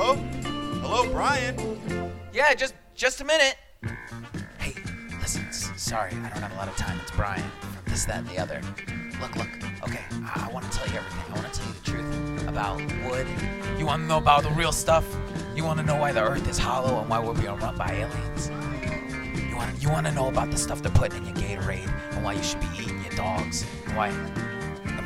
Hello? Hello, Brian? Yeah, just just a minute. Hey, listen, s- sorry, I don't have a lot of time. It's Brian from this, that, and the other. Look, look, okay, I, I want to tell you everything. I want to tell you the truth about wood. You want to know about the real stuff? You want to know why the earth is hollow and why we're being run by aliens? You want you want to know about the stuff they're putting in your Gatorade and why you should be eating your dogs and why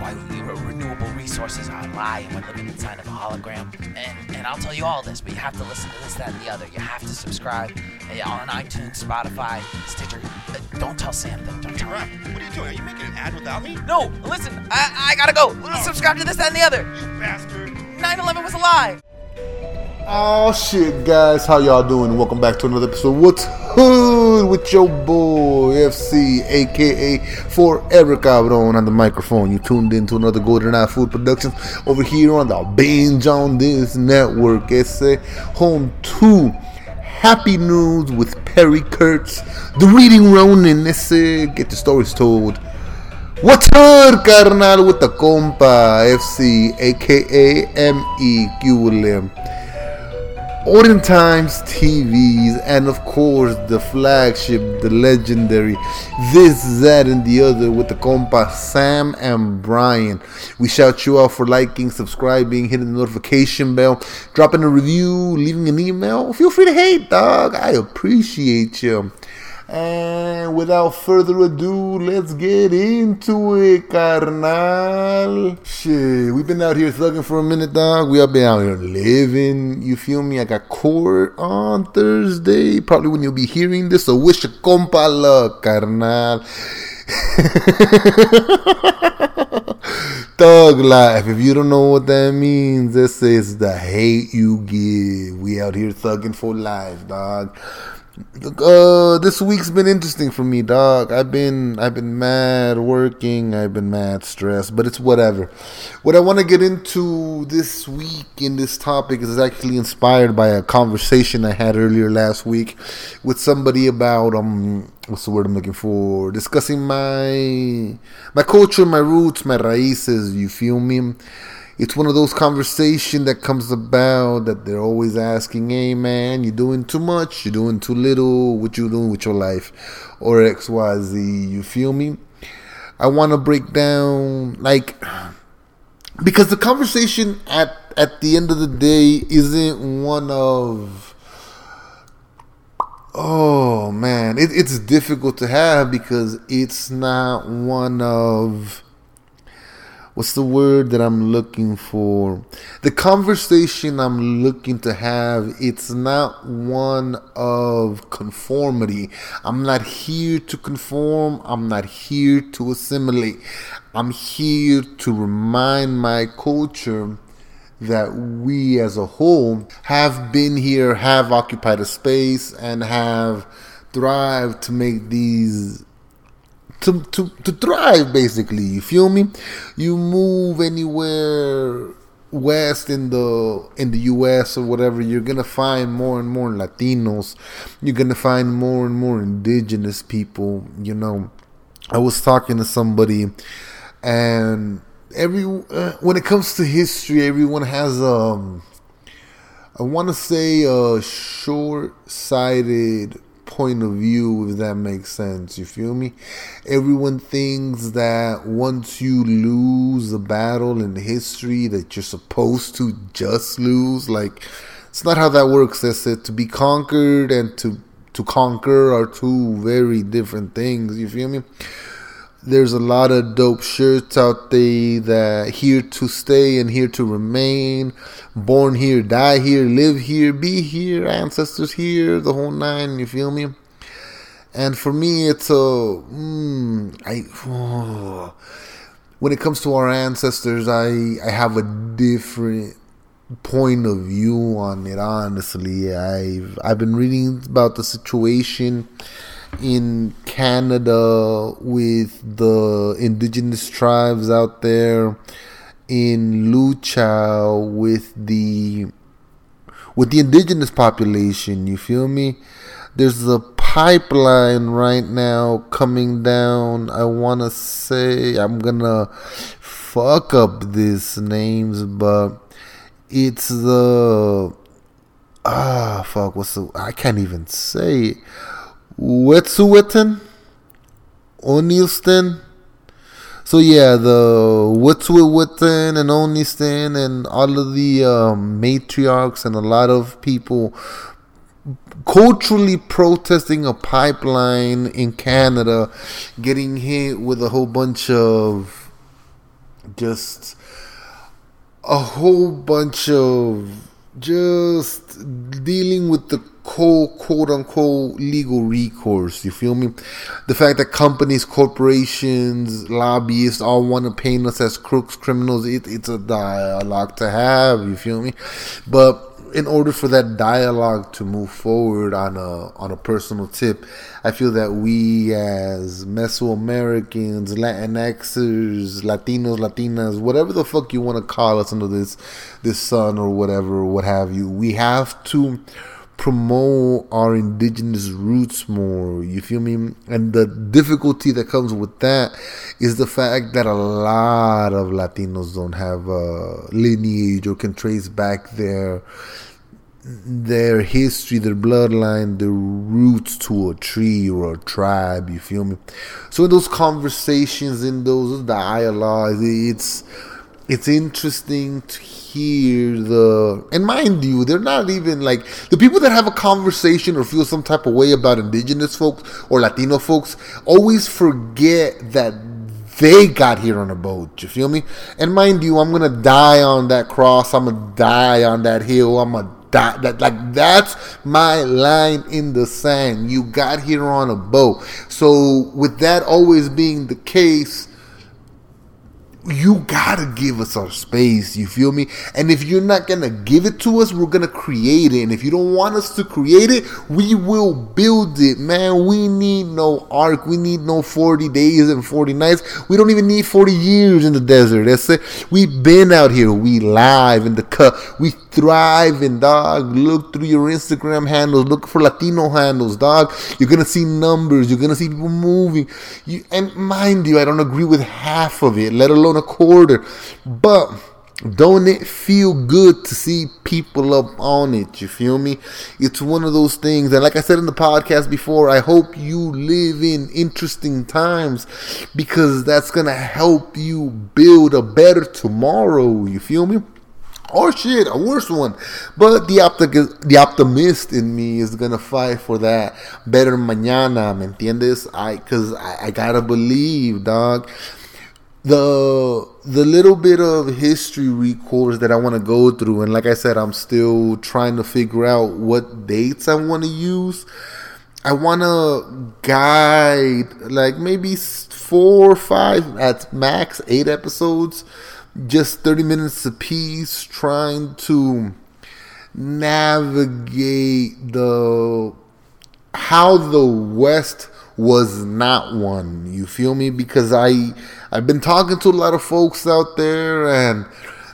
why we, re- renewable resources are a lie and we're living inside of a hologram. And and I'll tell you all this, but you have to listen to this, that, and the other. You have to subscribe uh, on iTunes, Spotify, Stitcher. Uh, don't tell Sam though. Don't tell Brian, him. what are you doing? Are you making an ad without me? No, listen. I I gotta go. Subscribe to this, that, and the other. You bastard. 9/11 was a lie. Oh shit, guys, how y'all doing? Welcome back to another episode. of What's Hood with your boy FC, aka Forever Cabron on the microphone. You tuned in to another Golden Eye Food Productions over here on the Binge on This Network. It's uh, home to Happy News with Perry Kurtz, the Reading Ronin. Let's uh, get the stories told. What's up, carnal? With the compa FC, aka MEQLM. Odin Times TVs, and of course the flagship, the legendary This, That, and the Other with the compa Sam and Brian. We shout you out for liking, subscribing, hitting the notification bell, dropping a review, leaving an email. Feel free to hate, dog. I appreciate you. And without further ado, let's get into it, carnal. Shit, we've been out here thugging for a minute, dog. We have been out here living. You feel me? I got court on Thursday, probably when you'll be hearing this. So wish a compa luck, carnal. Thug life. If you don't know what that means, this is the hate you give. We out here thugging for life, dog. Uh, this week's been interesting for me, dog. I've been I've been mad working. I've been mad stressed, but it's whatever. What I want to get into this week in this topic is actually inspired by a conversation I had earlier last week with somebody about um what's the word I'm looking for? Discussing my my culture, my roots, my raíces. You feel me? It's one of those conversations that comes about that they're always asking, "Hey man, you're doing too much? you're doing too little? What you doing with your life?" Or X, Y, Z. You feel me? I want to break down like because the conversation at at the end of the day isn't one of oh man it, it's difficult to have because it's not one of what's the word that I'm looking for? The conversation I'm looking to have, it's not one of conformity. I'm not here to conform. I'm not here to assimilate. I'm here to remind my culture that we as a whole have been here, have occupied a space, and have thrived to make these to, to, to thrive basically. You feel me? You move anywhere west in the in the US or whatever you're gonna find more and more Latinos. You're gonna find more and more indigenous people you know. I was talking to somebody and every uh, when it comes to history everyone has um I want to say a short-sighted point of view, if that makes sense. You feel me? Everyone thinks that once you lose a battle in history, that you're supposed to just lose. Like, it's not how that works. That's it. To be conquered and to to conquer are two very different things. You feel me? There's a lot of dope shirts out there that here to stay and here to remain. Born here, die here, live here, be here, ancestors here, the whole nine. You feel me? And for me, it's a mm, I. oh. when it comes to our ancestors, I I have a different point of view on it. Honestly, I've I've been reading about the situation in Canada with the indigenous tribes out there in Lucha with the with the indigenous population. You feel me? There's a pipeline right now coming down. I want to say I'm gonna fuck up these names, but it's the ah fuck what's the I can't even say it. Wet'suwet'en Unist'ot'en. So yeah, the Wet'suwet'en and Unist'ot'en and all of the um, matriarchs and a lot of people culturally protesting a pipeline in Canada, getting hit with a whole bunch of just a whole bunch of just dealing with the quote, quote unquote legal recourse. You feel me? The fact that companies, corporations, lobbyists all want to paint us as crooks, criminals, it, it's a dialogue to have. You feel me? But in order for that dialogue to move forward on a on a personal tip, I feel that we as Mesoamericans, Latinxers, Latinos, Latinas, whatever the fuck you want to call us under this this sun or whatever, what have you, we have to promote our indigenous roots more. You feel me? And the difficulty that comes with that is the fact that a lot of Latinos don't have a lineage or can trace back their their history, their bloodline, their roots to a tree or a tribe. You feel me? So in those conversations, in those dialogues, it's it's interesting to hear the and mind you they're not even like the people that have a conversation or feel some type of way about indigenous folks or latino folks always forget that they got here on a boat you feel me? And mind you i'm gonna die on that cross i'm gonna die on that hill i'm gonna die that like that's my line in the sand. You got here on a boat. So with that always being the case you gotta give us our space you feel me? And if you're not gonna give it to us we're gonna create it. And if you don't want us to create it we will build it man. We need no ark. We need no 40 days and 40 nights. We don't even need 40 years in the desert. That's it. We've been out here. We live in the cut. We thrive in dog look through your instagram handles look for latino handles dog you're gonna see numbers you're gonna see people moving you and mind you i don't agree with half of it let alone a quarter. But don't it feel good to see people up on it? You feel me? It's one of those things. And like I said in the podcast before, I hope you live in interesting times because that's going to help you build a better tomorrow. You feel me? Or shit, a worse one. But the opti- the optimist in me is gonna fight for that better mañana, ¿me entiendes? I, cause I, I gotta believe, dog the the little bit of history recourse that I want to go through, and like I said, I'm still trying to figure out what dates I want to use. I want to guide like maybe four or five at max, eight episodes, just 30 minutes apiece trying to navigate the how the West was not one. You feel me? Because I I've been talking to a lot of folks out there and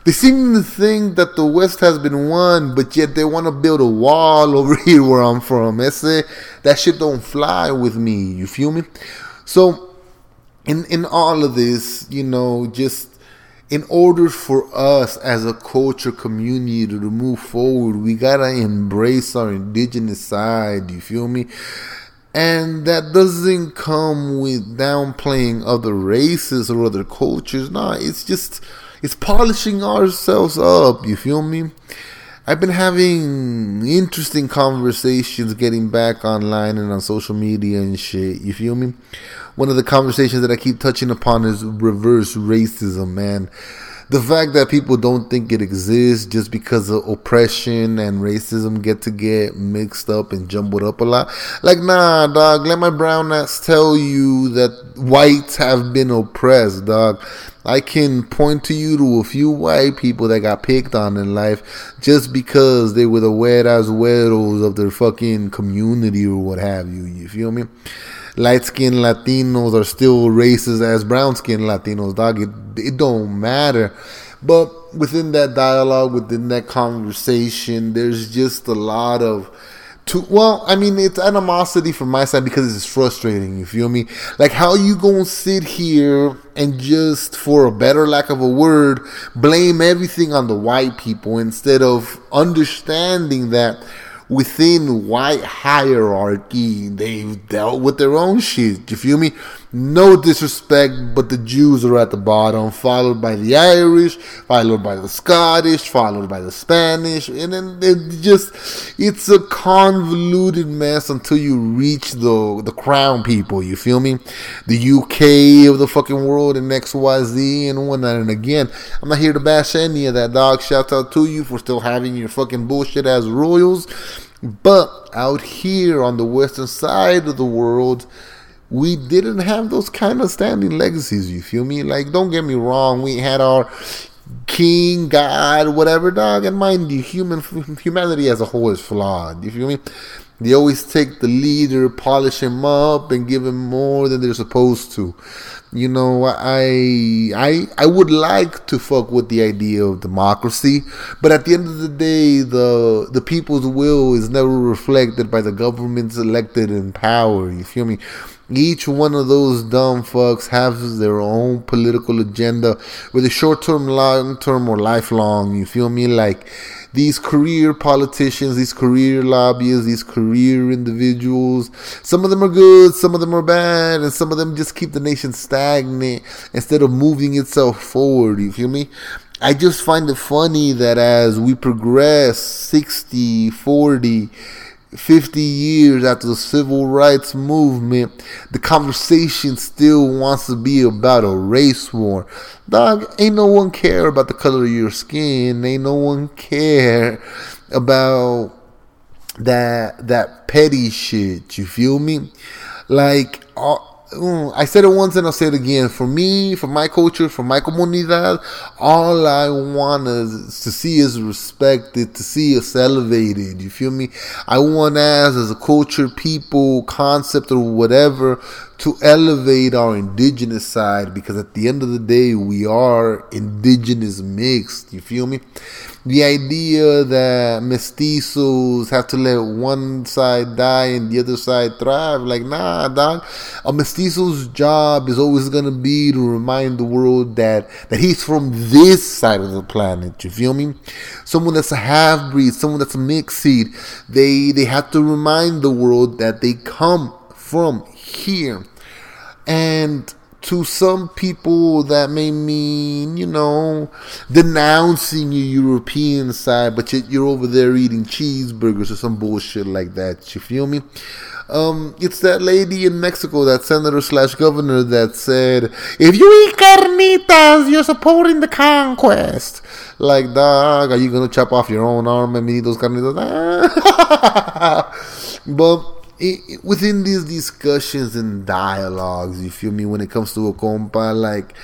they seem to think that the West has been won, but yet they want to build a wall over here where I'm from. Ese, that shit don't fly with me. You feel me? So, in in all of this, you know, just in order for us as a culture community to move forward, we gotta embrace our indigenous side. You feel me? And that doesn't come with downplaying other races or other cultures. Nah, it's just it's polishing ourselves up. You feel me? I've been having interesting conversations getting back online and on social media and shit. You feel me? One of the conversations that I keep touching upon is reverse racism, man the fact that people don't think it exists just because of oppression and racism get to get mixed up and jumbled up a lot. Like, nah, dog, let my brown ass tell you that whites have been oppressed, dog. I can point to you to a few white people that got picked on in life just because they were the wet ass widows of their fucking community or what have you. You feel me? Light skinned Latinos are still racist as brown skinned Latinos, dog. It, it don't matter. But within that dialogue, within that conversation, there's just a lot of to well, I mean it's animosity from my side because it's frustrating. You feel me? Like how you gonna sit here and just, for a better lack of a word, blame everything on the white people instead of understanding that within white hierarchy, they've dealt with their own shit. Do you feel me? No disrespect, but the Jews are at the bottom, followed by the Irish, followed by the Scottish, followed by the Spanish, and then it just it's a convoluted mess until you reach the the crown people. You feel me? The UK of the fucking world and XYZ and whatnot. And again, I'm not here to bash any of that dog. Shout out to you for still having your fucking bullshit as royals. But out here on the western side of the world, we didn't have those kind of standing legacies. You feel me? Like, don't get me wrong, we had our king, God, whatever, dog. And mind you, human humanity as a whole is flawed. You feel me? They always take the leader, polish him up, and give him more than they're supposed to. You know, I I I would like to fuck with the idea of democracy, but at the end of the day, the the people's will is never reflected by the governments elected in power. You feel me? Each one of those dumb fucks has their own political agenda, whether short term, long term, or lifelong. You feel me? Like these career politicians, these career lobbyists, these career individuals. Some of them are good, some of them are bad, and some of them just keep the nation stagnant instead of moving itself forward. You feel me? I just find it funny that as we progress 60, 40, 50 years after the civil rights movement, the conversation still wants to be about a race war. Dog, ain't no one care about the color of your skin. Ain't no one care about that that petty shit. You feel me? Like, uh, Mm, I said it once and I'll say it again. For me, for my culture, for my comunidad, all I want is to see is respected, to see us elevated. You feel me? I want us as a culture, people, concept, or whatever to elevate our indigenous side because at the end of the day, we are indigenous mixed. You feel me? The idea that mestizos have to let one side die and the other side thrive, like, nah, dog. A mestizo's job is always gonna be to remind the world that that he's from this side of the planet. You feel me? Someone that's a half breed, someone that's a mixed seed, they they have to remind the world that they come from here. And to some people, that may mean, you know, denouncing your European side, but you're over there eating cheeseburgers or some bullshit like that. You feel me? Um, it's that lady in Mexico, that senator slash governor, that said, "If you eat carnitas, you're supporting the conquest." Like, dog, are you gonna chop off your own arm and eat those carnitas? but it, within these discussions and dialogues, you feel me, when it comes to a compa, like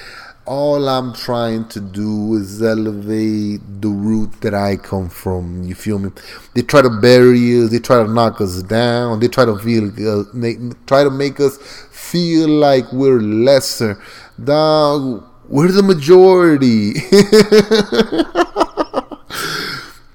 all I'm trying to do is elevate the root that I come from. You feel me? They try to bury us, they try to knock us down, they try to feel, uh, they try to make us feel like we're lesser. Dog, we're the majority.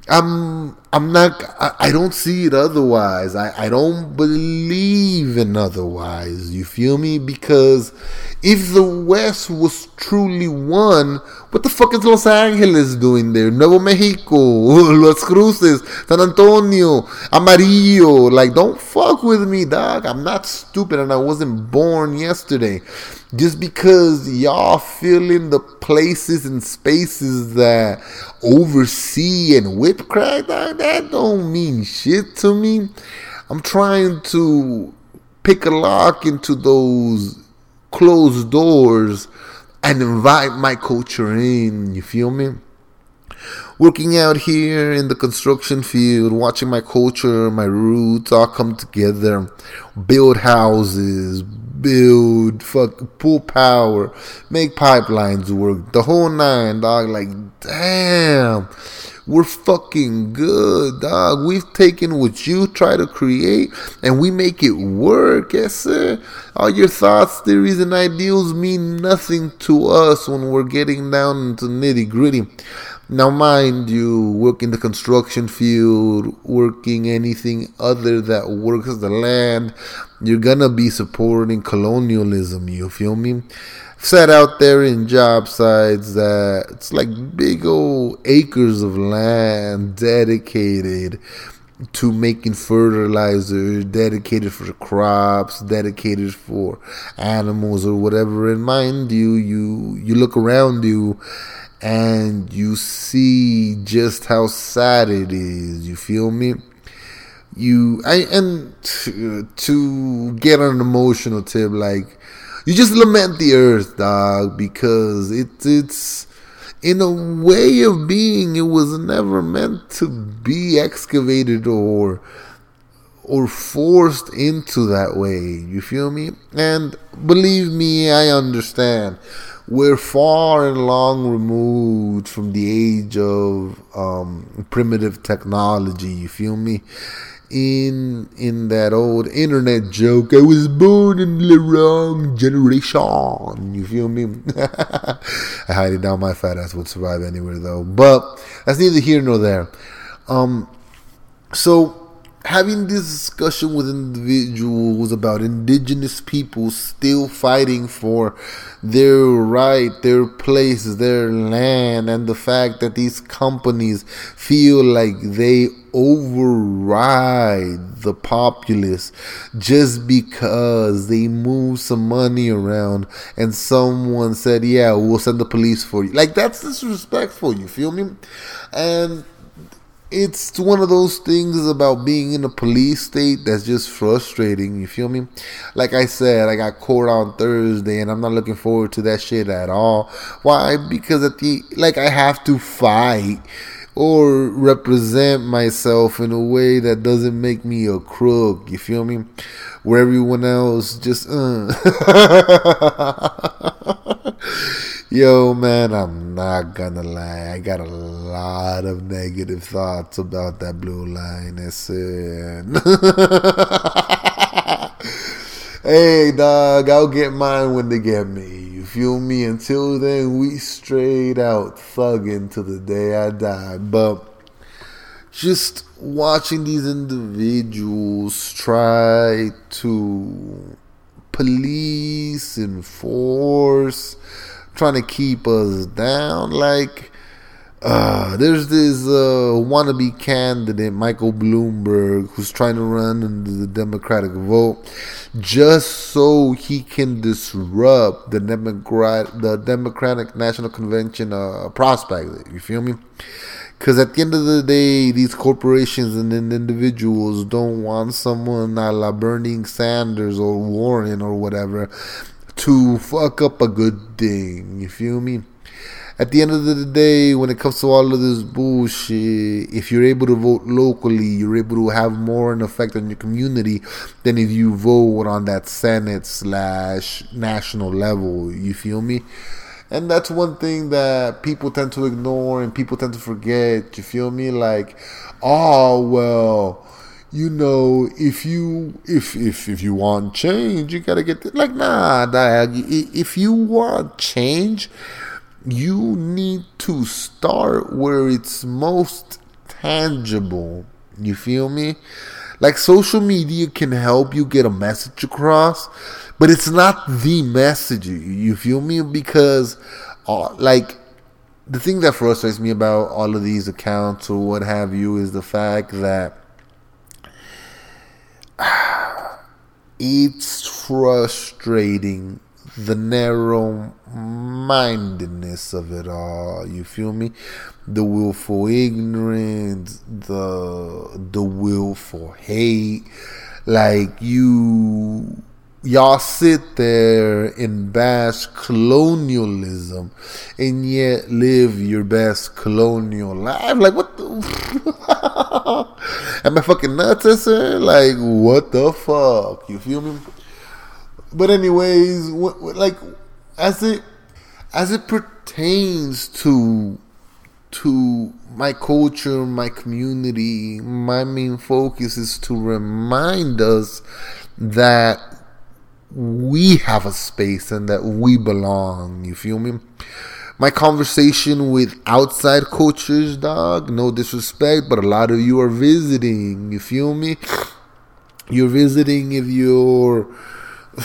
I'm I'm not I, I, don't see it otherwise. I, I don't believe in otherwise. You feel me? Because if the West was truly one, what the fuck is Los Angeles doing there? Nuevo Mexico, Las Cruces, San Antonio, Amarillo. Like, don't fuck with me, dog. I'm not stupid and I wasn't born yesterday. Just because y'all fill in the places and spaces that oversee and whip crack, dog, that don't mean shit to me. I'm trying to pick a lock into those closed doors and invite my culture in. You feel me? Working out here in the construction field, watching my culture, my roots all come together, build houses, build fuck pull power, make pipelines work, the whole nine, dog. Like, damn we're fucking good, dog. We've taken what you try to create and we make it work, yes, sir. All your thoughts, theories, and ideals mean nothing to us when we're getting down into nitty gritty. Now, mind you, working the construction field, working anything other that works the land, you're gonna be supporting colonialism. You feel me? Set out there in job sites that it's like big old acres of land dedicated to making fertilizer, dedicated for crops, dedicated for animals or whatever. And mind you, you you look around you and you see just how sad it is. You feel me? You I and to, to get an emotional tip, like you just lament the earth, dog, because it's it's in a way of being, it was never meant to be excavated or or forced into that way. You feel me? And believe me, I understand. We're far and long removed from the age of um, primitive technology. You feel me? In in that old internet joke. I was born in the wrong generation. You feel me? I hide it doubt my fat ass would survive anywhere though. But that's neither here nor there. Um, so having this discussion with individuals about indigenous people still fighting for their right, their place, their land, and the fact that these companies feel like they override the populace just because they move some money around and someone said, Yeah, we'll send the police for you. Like, that's disrespectful, you feel me? And it's one of those things about being in a police state that's just frustrating. You feel me? Like I said, I got court on Thursday, and I'm not looking forward to that shit at all. Why? Because at the like I have to fight or represent myself in a way that doesn't make me a crook. You feel me? Where everyone else just uh. Yo, man, I'm not gonna lie. I got a lot of negative thoughts about that blue line. Listen. hey, dog, I'll get mine when they get me. You feel me? Until then, we straight out thugging to the day I die. But just watching these individuals try to police, enforce, trying to keep us down. Like, uh, there's this uh, wannabe candidate, Michael Bloomberg, who's trying to run in the Democratic vote just so he can disrupt the Democrat, the Democratic National Convention uh, prospect. You feel me? Because at the end of the day, these corporations and individuals don't want someone a la Bernie Sanders or Warren or whatever to fuck up a good thing. You feel me? At the end of the day, when it comes to all of this bullshit, if you're able to vote locally, you're able to have more an effect on your community than if you vote on that Senate slash national level. You feel me? And that's one thing that people tend to ignore and people tend to forget. You feel me? Like, oh well, you know, if you if if if you want change, you gotta get like nah, dog. If you want change, you need to start where it's most tangible. You feel me? Like social media can help you get a message across, but it's not the message. You feel me? Because, uh, like, the thing that frustrates me about all of these accounts or what have you is the fact that it's frustrating the narrow mindedness of it all you feel me? The willful ignorance the the willful hate like you y'all sit there and bash colonialism and yet live your best colonial life. Like, what the? Am I fucking nuts, sir? Like, what the fuck? You feel me? But anyways, what, what, like, as it as it pertains to to my culture, my community, my main focus is to remind us that we have a space and that we belong. You feel me? my conversation with outside coaches, dog. No disrespect, but a lot of you are visiting. You feel me? You're visiting if you're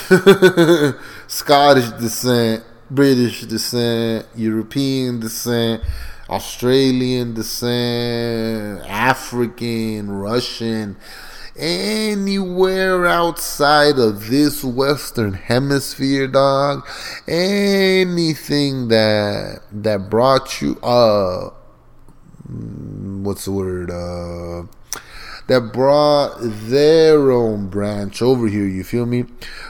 Scottish descent, British descent, European descent, Australian descent, African, Russian, anywhere outside of this Western Hemisphere, dog. Anything that that brought you, uh, what's the word, uh that brought their own branch over here. You feel me?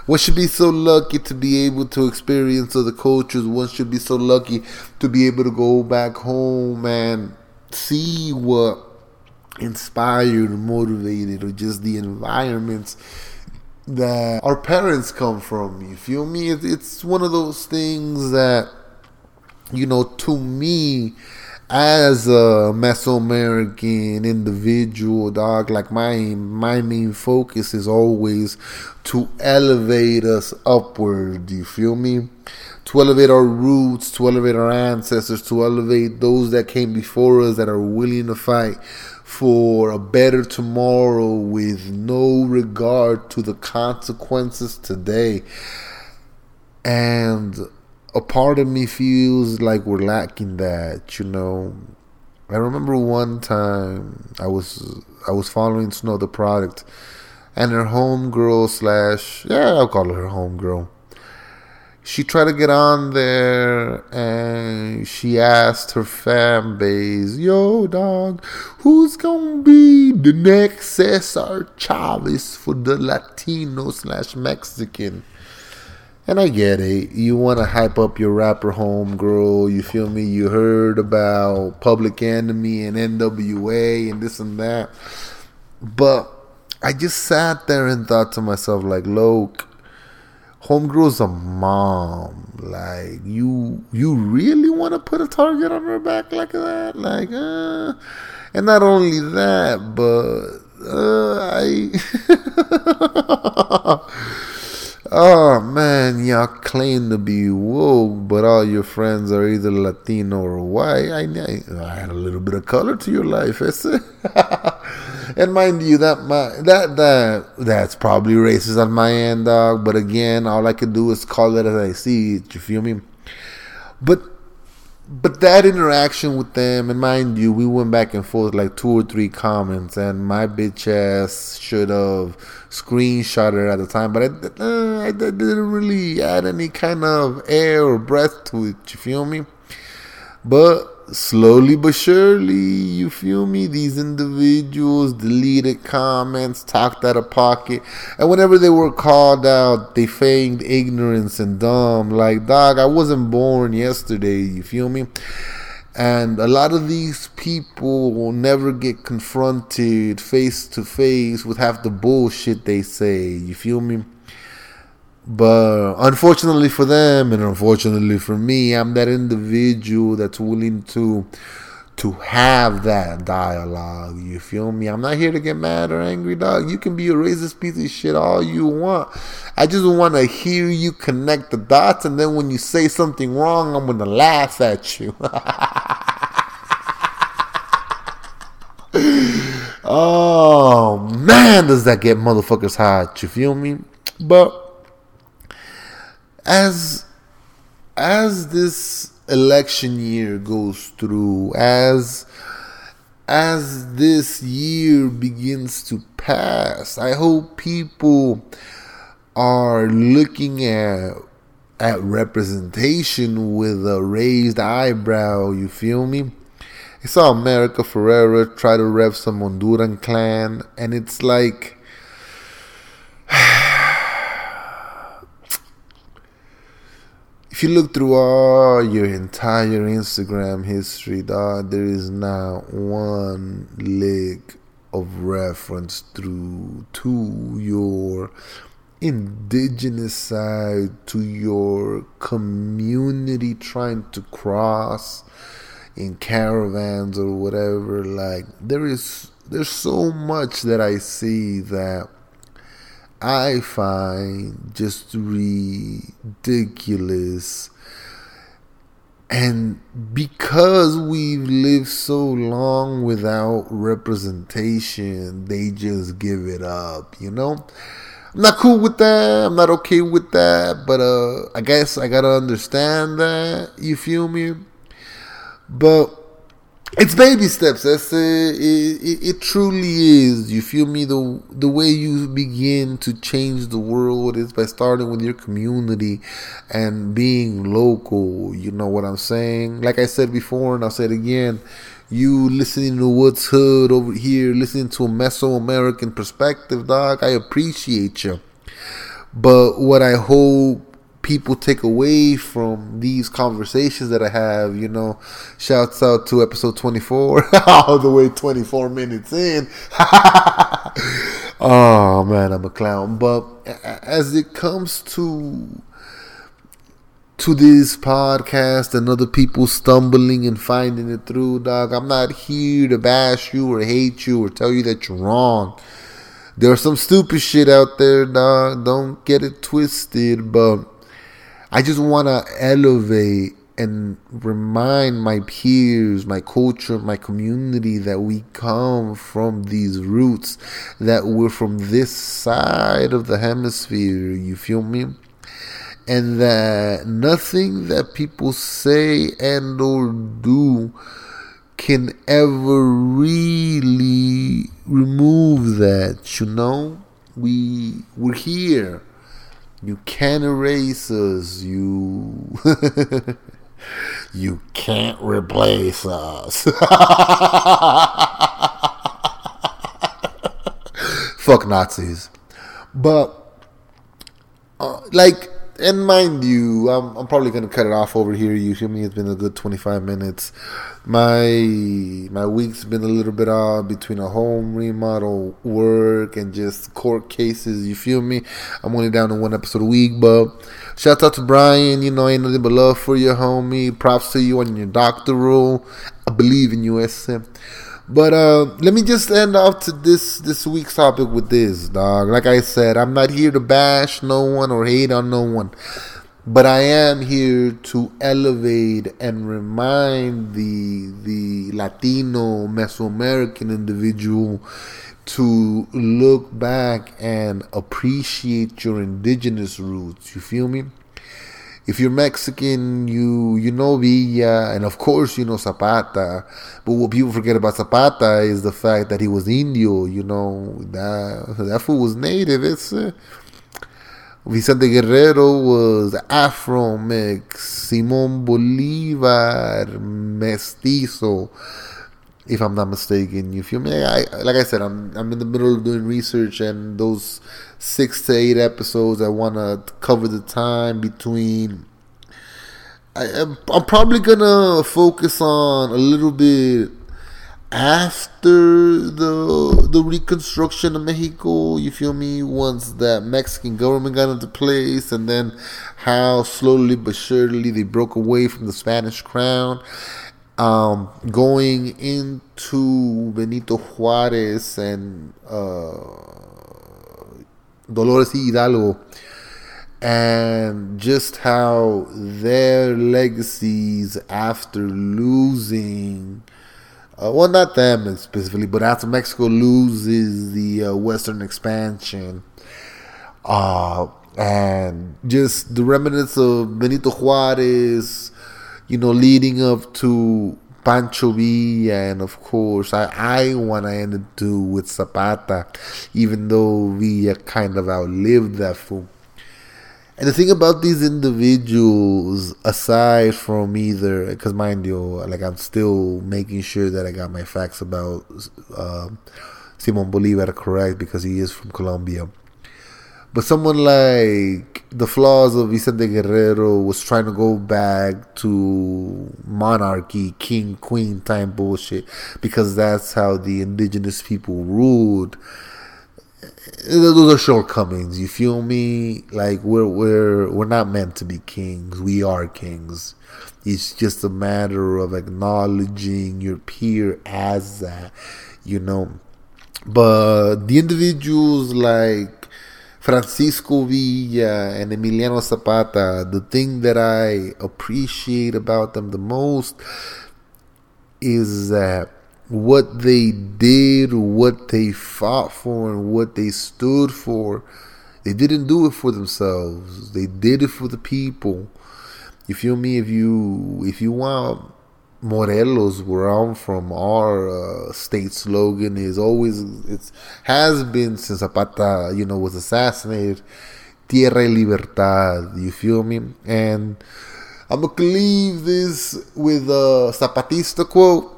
One should be so lucky to be able to experience other cultures. One should be so lucky to be able to go back home and see what inspired, motivated, or just the environments that our parents come from. You feel me? It's one of those things that, you know, to me, as a Mesoamerican individual, dog, like my my main focus is always to elevate us upward. Do you feel me? To elevate our roots, to elevate our ancestors, to elevate those that came before us that are willing to fight for a better tomorrow with no regard to the consequences today. And a part of me feels like we're lacking that, you know. I remember one time I was I was following Snow Tha Product and her homegirl slash yeah, I'll call her homegirl. She tried to get on there and she asked her fan base, Yo dog, who's gonna be the next Cesar Chavez for the Latino slash Mexican? And I get it. You want to hype up your rapper homegirl. You feel me? You heard about Public Enemy and NWA and this and that. But I just sat there and thought to myself, like, look, homegirl's a mom. Like, you you really want to put a target on her back like that? Like, uh, and not only that, but uh, I. Oh man, y'all claim to be woke, but all your friends are either Latino or white. I, I, had a little bit of color to your life, ese. and mind you, that my that that that's probably racist on my end, dog. But again, all I could do is call it as I see it. You feel me? But but that interaction with them, and mind you, we went back and forth like two or three comments, and my bitch ass should have screenshot it at the time, but I, uh, I didn't really add any kind of air or breath to it. You feel me? But slowly but surely, you feel me? These individuals deleted comments, talked out of pocket, and whenever they were called out, they feigned ignorance and dumb. Like, dog, I wasn't born yesterday. You feel me? And a lot of these people will never get confronted face to face with half the bullshit they say. You feel me? But unfortunately for them, and unfortunately for me, I'm that individual that's willing to to have that dialogue. You feel me? I'm not here to get mad or angry, dog. You can be a racist piece of shit all you want. I just want to hear you connect the dots, and then when you say something wrong, I'm gonna laugh at you. oh man, does that get motherfuckers hot? You feel me? But as as this election year goes through, as as this year begins to pass, I hope people are looking at at representation with a raised eyebrow, you feel me? I saw America Ferrera try to rev some Honduran clan, and it's like if you look through all your entire Instagram history, dog, there is not one lick of reference through to your indigenous side, to your community trying to cross in caravans or whatever. Like there is there's so much that I see that I find just ridiculous. And because we've lived so long without representation, they just give it up, you know? I'm not cool with that. I'm not okay with that. But uh I guess I gotta understand that. You feel me? But it's baby steps. Eh? That's it. It, it. it truly is. You feel me? The the way you begin to change the world is by starting with your community and being local. You know what I'm saying? Like I said before, and I'll say it again. You listening to What's Hood over here, listening to a Mesoamerican perspective, dog. I appreciate you. But what I hope people take away from these conversations that I have, you know, shouts out to episode 24, all the way 24 minutes in. oh man, I'm a clown. But as it comes to to this podcast and other people stumbling and finding it through, dog, I'm not here to bash you or hate you or tell you that you're wrong. There's some stupid shit out there, dog. Don't get it twisted, but I just want to elevate and remind my peers, my culture, my community that we come from these roots, that we're from this side of the hemisphere. You feel me? And that nothing that people say and or do can ever really remove that, you know? We we're here you can't erase us. You you can't replace us. Fuck Nazis. But uh, like and mind you, I'm, I'm probably gonna cut it off over here. You feel me? It's been a good 25 minutes. My my week's been a little bit odd between a home remodel, work, and just court cases. You feel me? I'm only down to one episode a week, but shout out to Brian. You know, ain't nothing but love for you, homie. Props to you on your doctoral. I believe in you, SM. But uh, let me just end off to this this week's topic with this, dog. Like I said, I'm not here to bash no one or hate on no one, but I am here to elevate and remind the the Latino Mesoamerican individual to look back and appreciate your indigenous roots. You feel me? If you're Mexican, you you know Villa, and of course you know Zapata. But what people forget about Zapata is the fact that he was Indio. You know that that fool was native. It's uh, Vicente Guerrero was Afro mix. Simon Bolivar mestizo. If I'm not mistaken, you feel me? I, like I said, I'm I'm in the middle of doing research, and those six to eight episodes. I want to cover the time between. I, am probably gonna focus on a little bit after the the reconstruction of Mexico. You feel me? Once that Mexican government got into place, and then how slowly but surely they broke away from the Spanish crown. Um, going into Benito Juarez and uh, Dolores Hidalgo, and just how their legacies after losing, uh, well, not them specifically, but after Mexico loses the uh, Western expansion, uh, and just the remnants of Benito Juarez, you know, leading up to Pancho Villa, and of course, I, I want to end it too with Zapata, even though Villa kind of outlived that fool. And the thing about these individuals, aside from either, because mind you, like I'm still making sure that I got my facts about uh, Simon Bolivar correct because he is from Colombia. But someone like the flaws of Vicente Guerrero was trying to go back to monarchy, king, queen time bullshit because that's how the indigenous people ruled. Those are shortcomings. You feel me? Like we're we're we're not meant to be kings. We are kings. It's just a matter of acknowledging your peer as that, you know. But the individuals like Francisco Villa and Emiliano Zapata, the thing that I appreciate about them the most is that what they did, what they fought for, and what they stood for, they didn't do it for themselves. They did it for the people. You feel me? If you if you want Morelos, where I'm from, our uh, state slogan is always it has been since Zapata, you know, was assassinated. Tierra y libertad. You feel me? And I'm gonna leave this with a Zapatista quote,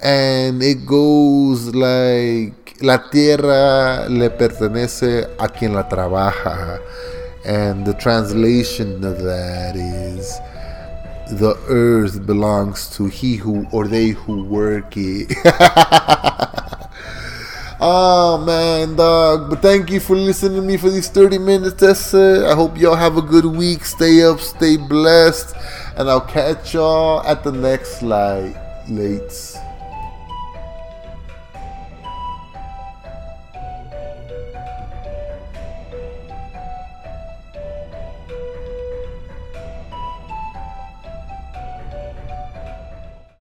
and it goes like La tierra le pertenece a quien la trabaja, and the translation of that is the earth belongs to he who or they who work it. oh man, dog. But thank you for listening to me for these 30 minutes. It. I hope y'all have a good week. Stay up, stay blessed. And I'll catch y'all at the next slide. Lates.